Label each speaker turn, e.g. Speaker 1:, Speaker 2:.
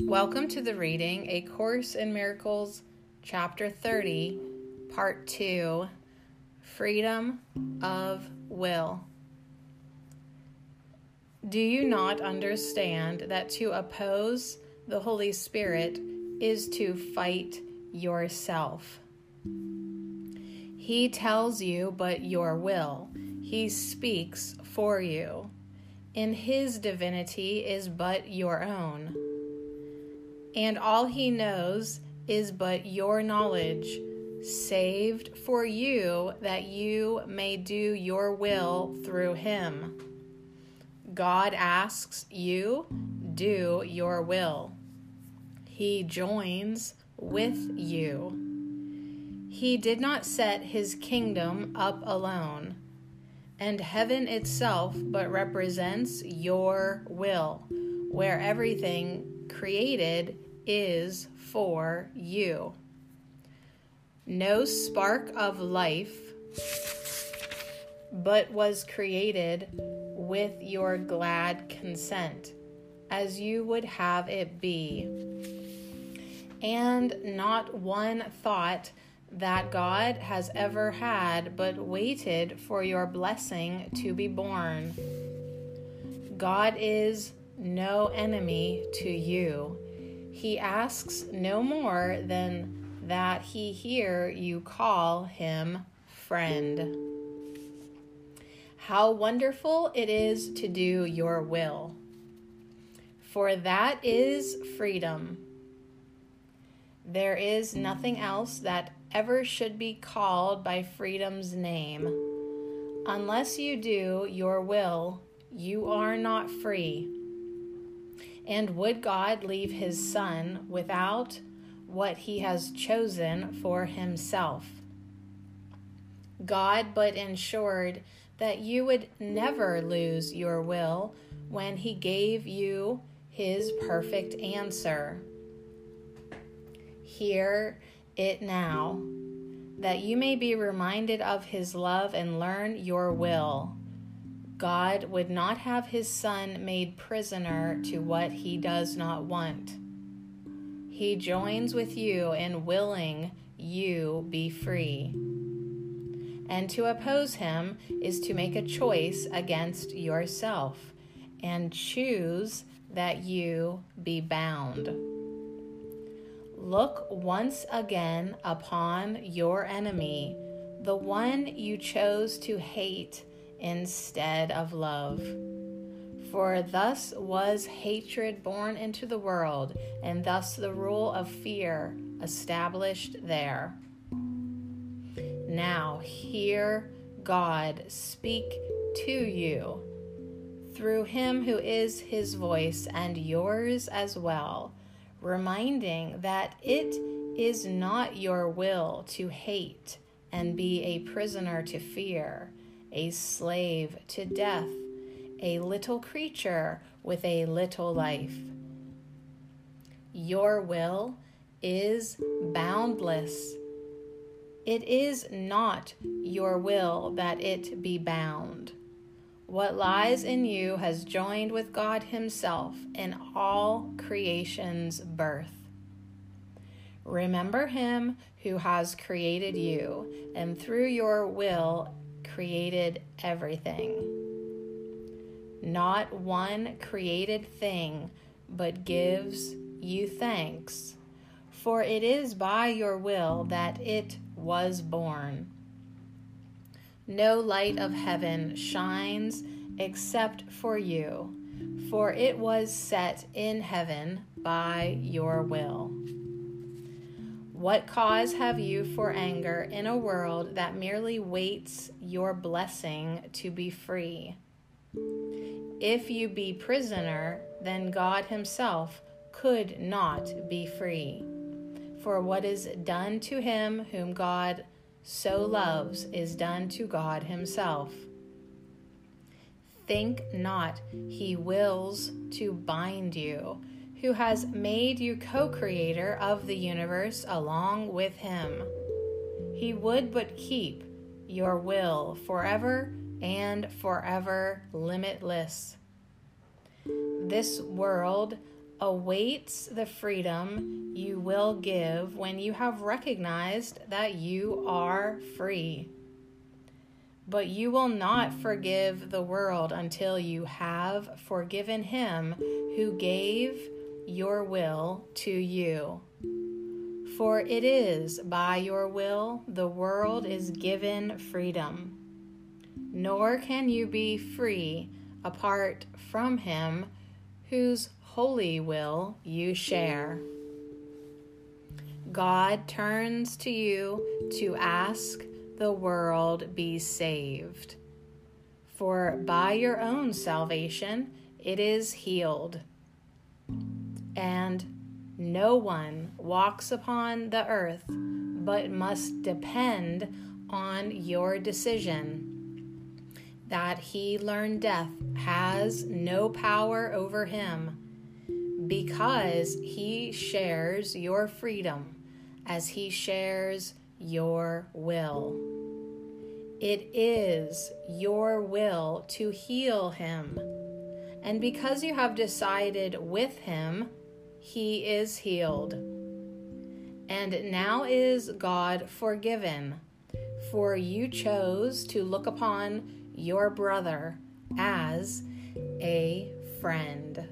Speaker 1: Welcome to the reading A Course in Miracles, Chapter 30, Part 2 Freedom of Will. Do you not understand that to oppose the Holy Spirit is to fight yourself? He tells you but your will, He speaks for you. In His divinity is but your own and all he knows is but your knowledge, saved for you that you may do your will through him. God asks you, do your will. He joins with you. He did not set his kingdom up alone, and heaven itself but represents your will, where everything created is for you. No spark of life, but was created with your glad consent, as you would have it be. And not one thought that God has ever had, but waited for your blessing to be born. God is no enemy to you he asks no more than that he hear you call him friend. How wonderful it is to do your will, for that is freedom. There is nothing else that ever should be called by freedom's name. Unless you do your will, you are not free. And would God leave his Son without what he has chosen for himself? God but ensured that you would never lose your will when he gave you his perfect answer. Hear it now, that you may be reminded of his love and learn your will. God would not have his son made prisoner to what he does not want. He joins with you in willing you be free. And to oppose him is to make a choice against yourself and choose that you be bound. Look once again upon your enemy, the one you chose to hate instead of love. For thus was hatred born into the world, and thus the rule of fear established there. Now, hear God speak to you through him who is his voice and yours as well, reminding that it is not your will to hate and be a prisoner to fear a slave to death, a little creature with a little life. Your will is boundless. It is not your will that it be bound. What lies in you has joined with God Himself in all creation's birth. Remember Him who has created you, and through your will created everything. Not one created thing, but gives you thanks, for it is by your will that it was born. No light of heaven shines except for you, for it was set in heaven by your will. What cause have you for anger in a world that merely waits your blessing to be free? If you be prisoner, then God Himself could not be free. For what is done to him whom God so loves is done to God Himself. Think not He wills to bind you who has made you co creator of the universe along with him. He would but keep your will forever and forever limitless. This world awaits the freedom you will give when you have recognized that you are free. But you will not forgive the world until you have forgiven him who gave your will to you. For it is by your will the world is given freedom. Nor can you be free apart from him whose holy will you share. God turns to you to ask the world be saved. For by your own salvation it is healed. And no one walks upon the earth but must depend on your decision. That he learned death has no power over him because he shares your freedom as he shares your will. It is your will to heal him. And because you have decided with him, he is healed. And now is God forgiven, for you chose to look upon your brother as a friend.